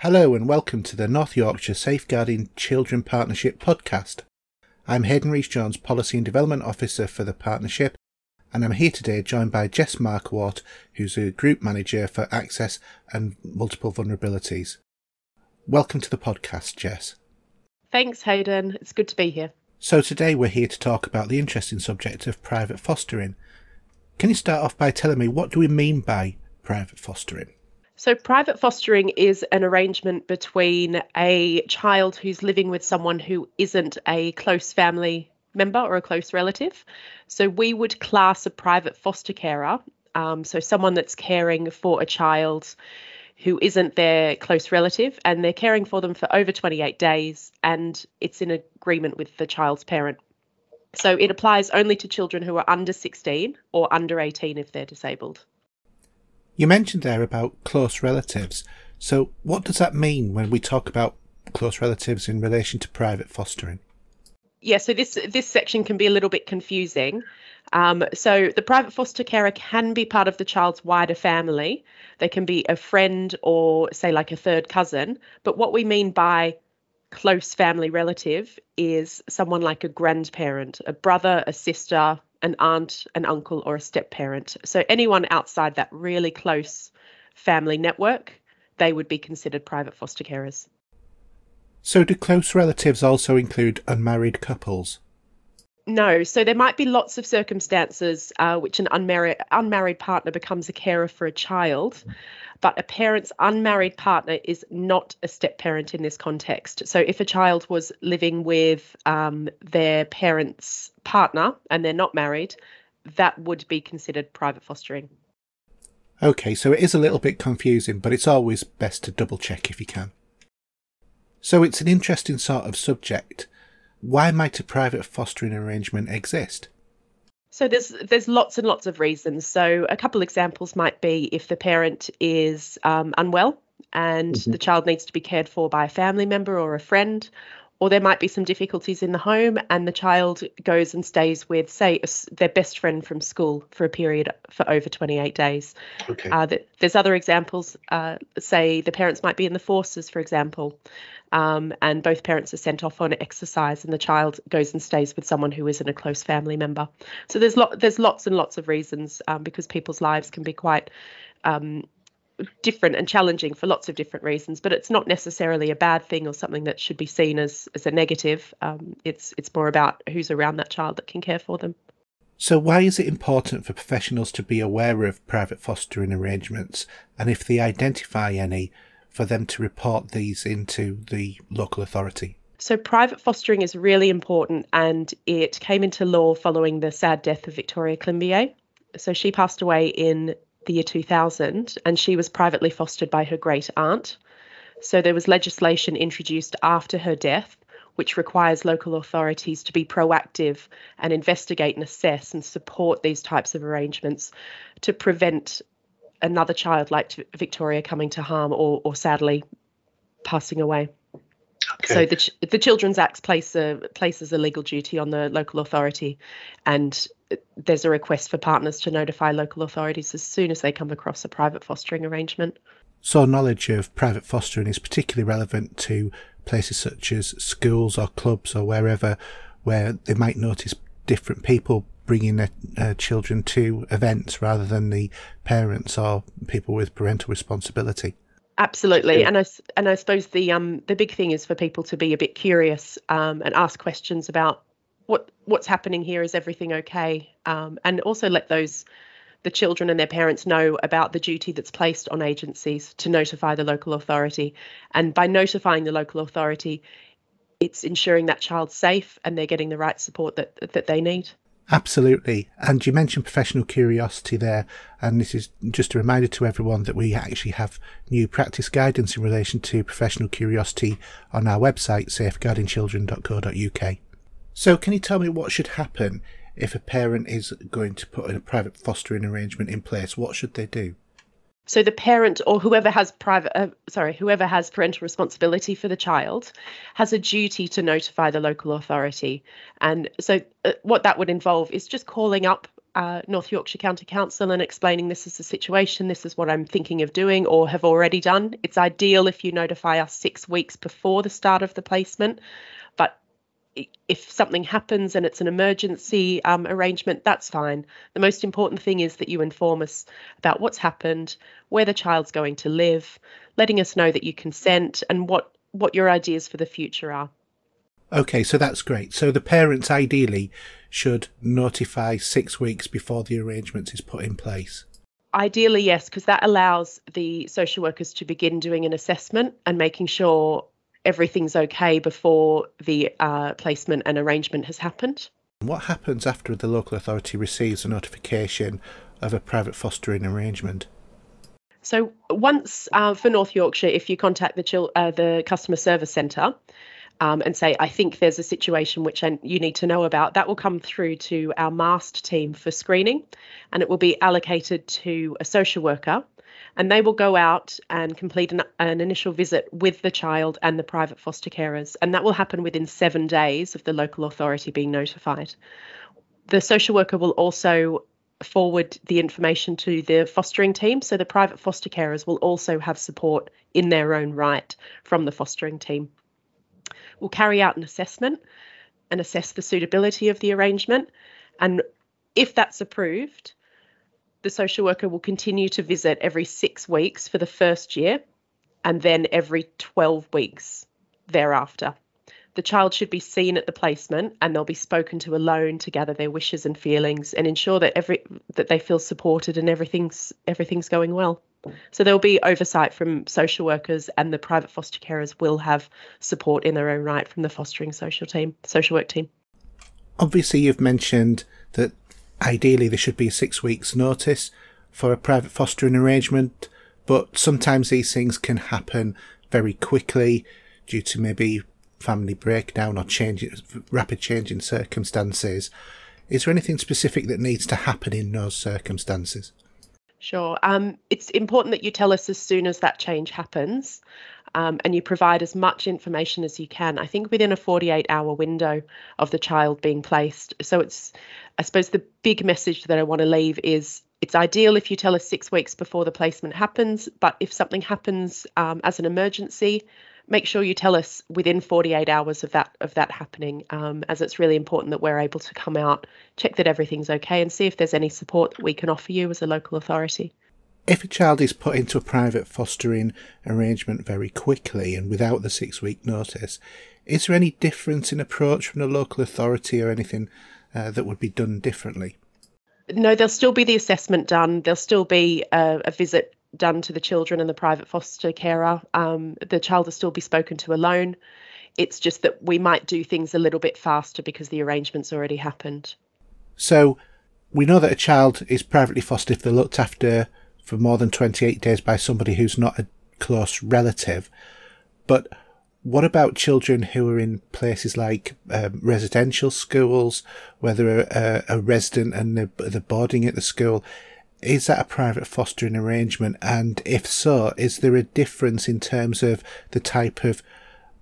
Hello and welcome to the North Yorkshire Safeguarding Children Partnership podcast. I'm Hayden Rees Jones, Policy and Development Officer for the partnership, and I'm here today joined by Jess Markwart, who's a Group Manager for Access and Multiple Vulnerabilities. Welcome to the podcast, Jess. Thanks, Hayden. It's good to be here. So, today we're here to talk about the interesting subject of private fostering. Can you start off by telling me what do we mean by private fostering? So, private fostering is an arrangement between a child who's living with someone who isn't a close family member or a close relative. So, we would class a private foster carer, um, so someone that's caring for a child who isn't their close relative, and they're caring for them for over 28 days, and it's in agreement with the child's parent. So, it applies only to children who are under 16 or under 18 if they're disabled. You mentioned there about close relatives. So, what does that mean when we talk about close relatives in relation to private fostering? Yeah, so this this section can be a little bit confusing. Um, so the private foster carer can be part of the child's wider family. They can be a friend or say like a third cousin. But what we mean by close family relative is someone like a grandparent, a brother, a sister, an aunt, an uncle, or a step parent. So anyone outside that really close family network, they would be considered private foster carers. So, do close relatives also include unmarried couples? No, so there might be lots of circumstances uh, which an unmarried unmarried partner becomes a carer for a child, but a parent's unmarried partner is not a step parent in this context. So if a child was living with um, their parent's partner and they're not married, that would be considered private fostering. Okay, so it is a little bit confusing, but it's always best to double check if you can. So it's an interesting sort of subject. Why might a private fostering arrangement exist? So there's there's lots and lots of reasons. So a couple examples might be if the parent is um, unwell and mm-hmm. the child needs to be cared for by a family member or a friend, or there might be some difficulties in the home and the child goes and stays with say their best friend from school for a period for over 28 days okay. Uh, there's other examples uh, say the parents might be in the forces for example um, and both parents are sent off on exercise and the child goes and stays with someone who isn't a close family member so there's lot there's lots and lots of reasons um, because people's lives can be quite um, different and challenging for lots of different reasons, but it's not necessarily a bad thing or something that should be seen as as a negative. Um, it's it's more about who's around that child that can care for them. So, why is it important for professionals to be aware of private fostering arrangements, and if they identify any, for them to report these into the local authority? So, private fostering is really important, and it came into law following the sad death of Victoria Climbié. So, she passed away in the year 2000, and she was privately fostered by her great aunt. So there was legislation introduced after her death, which requires local authorities to be proactive and investigate and assess and support these types of arrangements to prevent another child like Victoria coming to harm or, or sadly passing away. Okay. So the the Children's Act place a, places a legal duty on the local authority, and there's a request for partners to notify local authorities as soon as they come across a private fostering arrangement. So, knowledge of private fostering is particularly relevant to places such as schools or clubs or wherever where they might notice different people bringing their uh, children to events rather than the parents or people with parental responsibility. Absolutely, and I and I suppose the um the big thing is for people to be a bit curious um, and ask questions about what what's happening here is everything okay? Um, and also let those the children and their parents know about the duty that's placed on agencies to notify the local authority. And by notifying the local authority it's ensuring that child's safe and they're getting the right support that that they need Absolutely. And you mentioned professional curiosity there. And this is just a reminder to everyone that we actually have new practice guidance in relation to professional curiosity on our website, safeguardingchildren.co.uk. So, can you tell me what should happen if a parent is going to put a private fostering arrangement in place? What should they do? So the parent or whoever has private, uh, sorry, whoever has parental responsibility for the child has a duty to notify the local authority. And so uh, what that would involve is just calling up uh, North Yorkshire County Council and explaining this is the situation, this is what I'm thinking of doing or have already done. It's ideal if you notify us six weeks before the start of the placement, if something happens and it's an emergency um, arrangement, that's fine. The most important thing is that you inform us about what's happened, where the child's going to live, letting us know that you consent and what, what your ideas for the future are. Okay, so that's great. So the parents ideally should notify six weeks before the arrangement is put in place. Ideally, yes, because that allows the social workers to begin doing an assessment and making sure everything's okay before the uh, placement and arrangement has happened. What happens after the local authority receives a notification of a private fostering arrangement? So once uh, for North Yorkshire, if you contact the chil- uh, the customer service centre, um, and say, I think there's a situation which you need to know about, that will come through to our MAST team for screening and it will be allocated to a social worker. And they will go out and complete an, an initial visit with the child and the private foster carers. And that will happen within seven days of the local authority being notified. The social worker will also forward the information to the fostering team. So the private foster carers will also have support in their own right from the fostering team We'll carry out an assessment and assess the suitability of the arrangement. And if that's approved, the social worker will continue to visit every six weeks for the first year and then every 12 weeks thereafter. The child should be seen at the placement and they'll be spoken to alone to gather their wishes and feelings and ensure that every that they feel supported and everything's everything's going well. So there'll be oversight from social workers and the private foster carers will have support in their own right from the fostering social team, social work team. Obviously, you've mentioned that ideally there should be six weeks' notice for a private fostering arrangement, but sometimes these things can happen very quickly due to maybe family breakdown or change, rapid change in circumstances. Is there anything specific that needs to happen in those circumstances? Sure. Um, it's important that you tell us as soon as that change happens um, and you provide as much information as you can. I think within a 48 hour window of the child being placed. So it's, I suppose, the big message that I want to leave is it's ideal if you tell us six weeks before the placement happens, but if something happens um, as an emergency, make sure you tell us within 48 hours of that of that happening um, as it's really important that we're able to come out check that everything's okay and see if there's any support that we can offer you as a local authority if a child is put into a private fostering arrangement very quickly and without the six week notice is there any difference in approach from the local authority or anything uh, that would be done differently no there'll still be the assessment done there'll still be a, a visit done to the children and the private foster carer. Um, the child will still be spoken to alone. It's just that we might do things a little bit faster because the arrangement's already happened. So we know that a child is privately fostered if they're looked after for more than 28 days by somebody who's not a close relative. But what about children who are in places like um, residential schools, where they're a, a resident and they're, they're boarding at the school? is that a private fostering arrangement? And if so, is there a difference in terms of the type of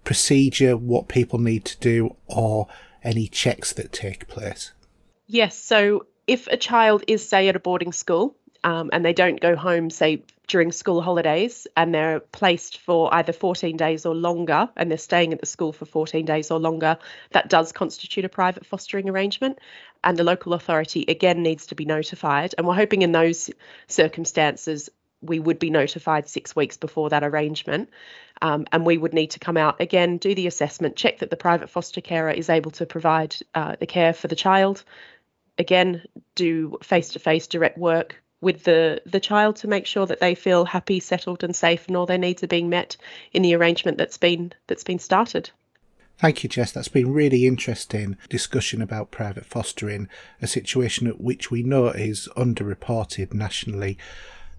procedure, what people need to do, or any checks that take place? Yes. So if a child is, say, at a boarding school um, and they don't go home, say, during school holidays and they're placed for either 14 days or longer and they're staying at the school for 14 days or longer, that does constitute a private fostering arrangement. And the local authority again needs to be notified. And we're hoping in those circumstances, we would be notified six weeks before that arrangement. Um, and we would need to come out again, do the assessment, check that the private foster carer is able to provide uh, the care for the child. Again, do face to face direct work with the the child to make sure that they feel happy, settled, and safe, and all their needs are being met in the arrangement that's been that's been started. Thank you, Jess. That's been really interesting discussion about private fostering, a situation at which we know is underreported nationally.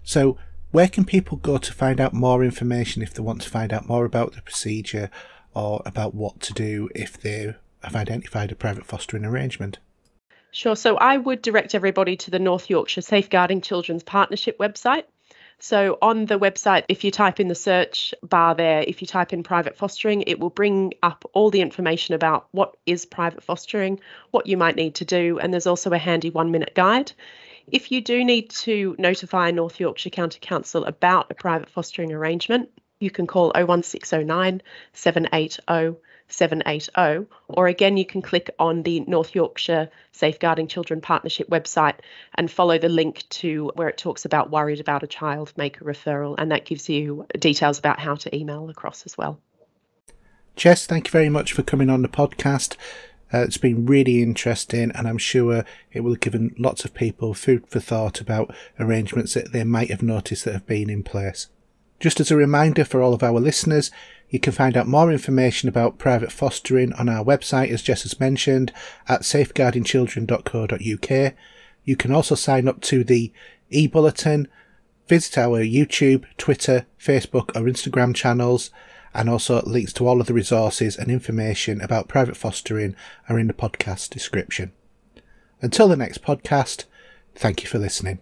So, where can people go to find out more information if they want to find out more about the procedure or about what to do if they have identified a private fostering arrangement? Sure. So I would direct everybody to the North Yorkshire Safeguarding Children's Partnership website. So on the website, if you type in the search bar there, if you type in private fostering, it will bring up all the information about what is private fostering, what you might need to do, and there's also a handy one minute guide. If you do need to notify North Yorkshire County Council about a private fostering arrangement, you can call 01609 780 780, or again, you can click on the North Yorkshire Safeguarding Children Partnership website and follow the link to where it talks about worried about a child, make a referral, and that gives you details about how to email across as well. Jess, thank you very much for coming on the podcast. Uh, it's been really interesting, and I'm sure it will have given lots of people food for thought about arrangements that they might have noticed that have been in place. Just as a reminder for all of our listeners, you can find out more information about private fostering on our website, as Jess has mentioned, at safeguardingchildren.co.uk. You can also sign up to the e-bulletin, visit our YouTube, Twitter, Facebook or Instagram channels, and also links to all of the resources and information about private fostering are in the podcast description. Until the next podcast, thank you for listening.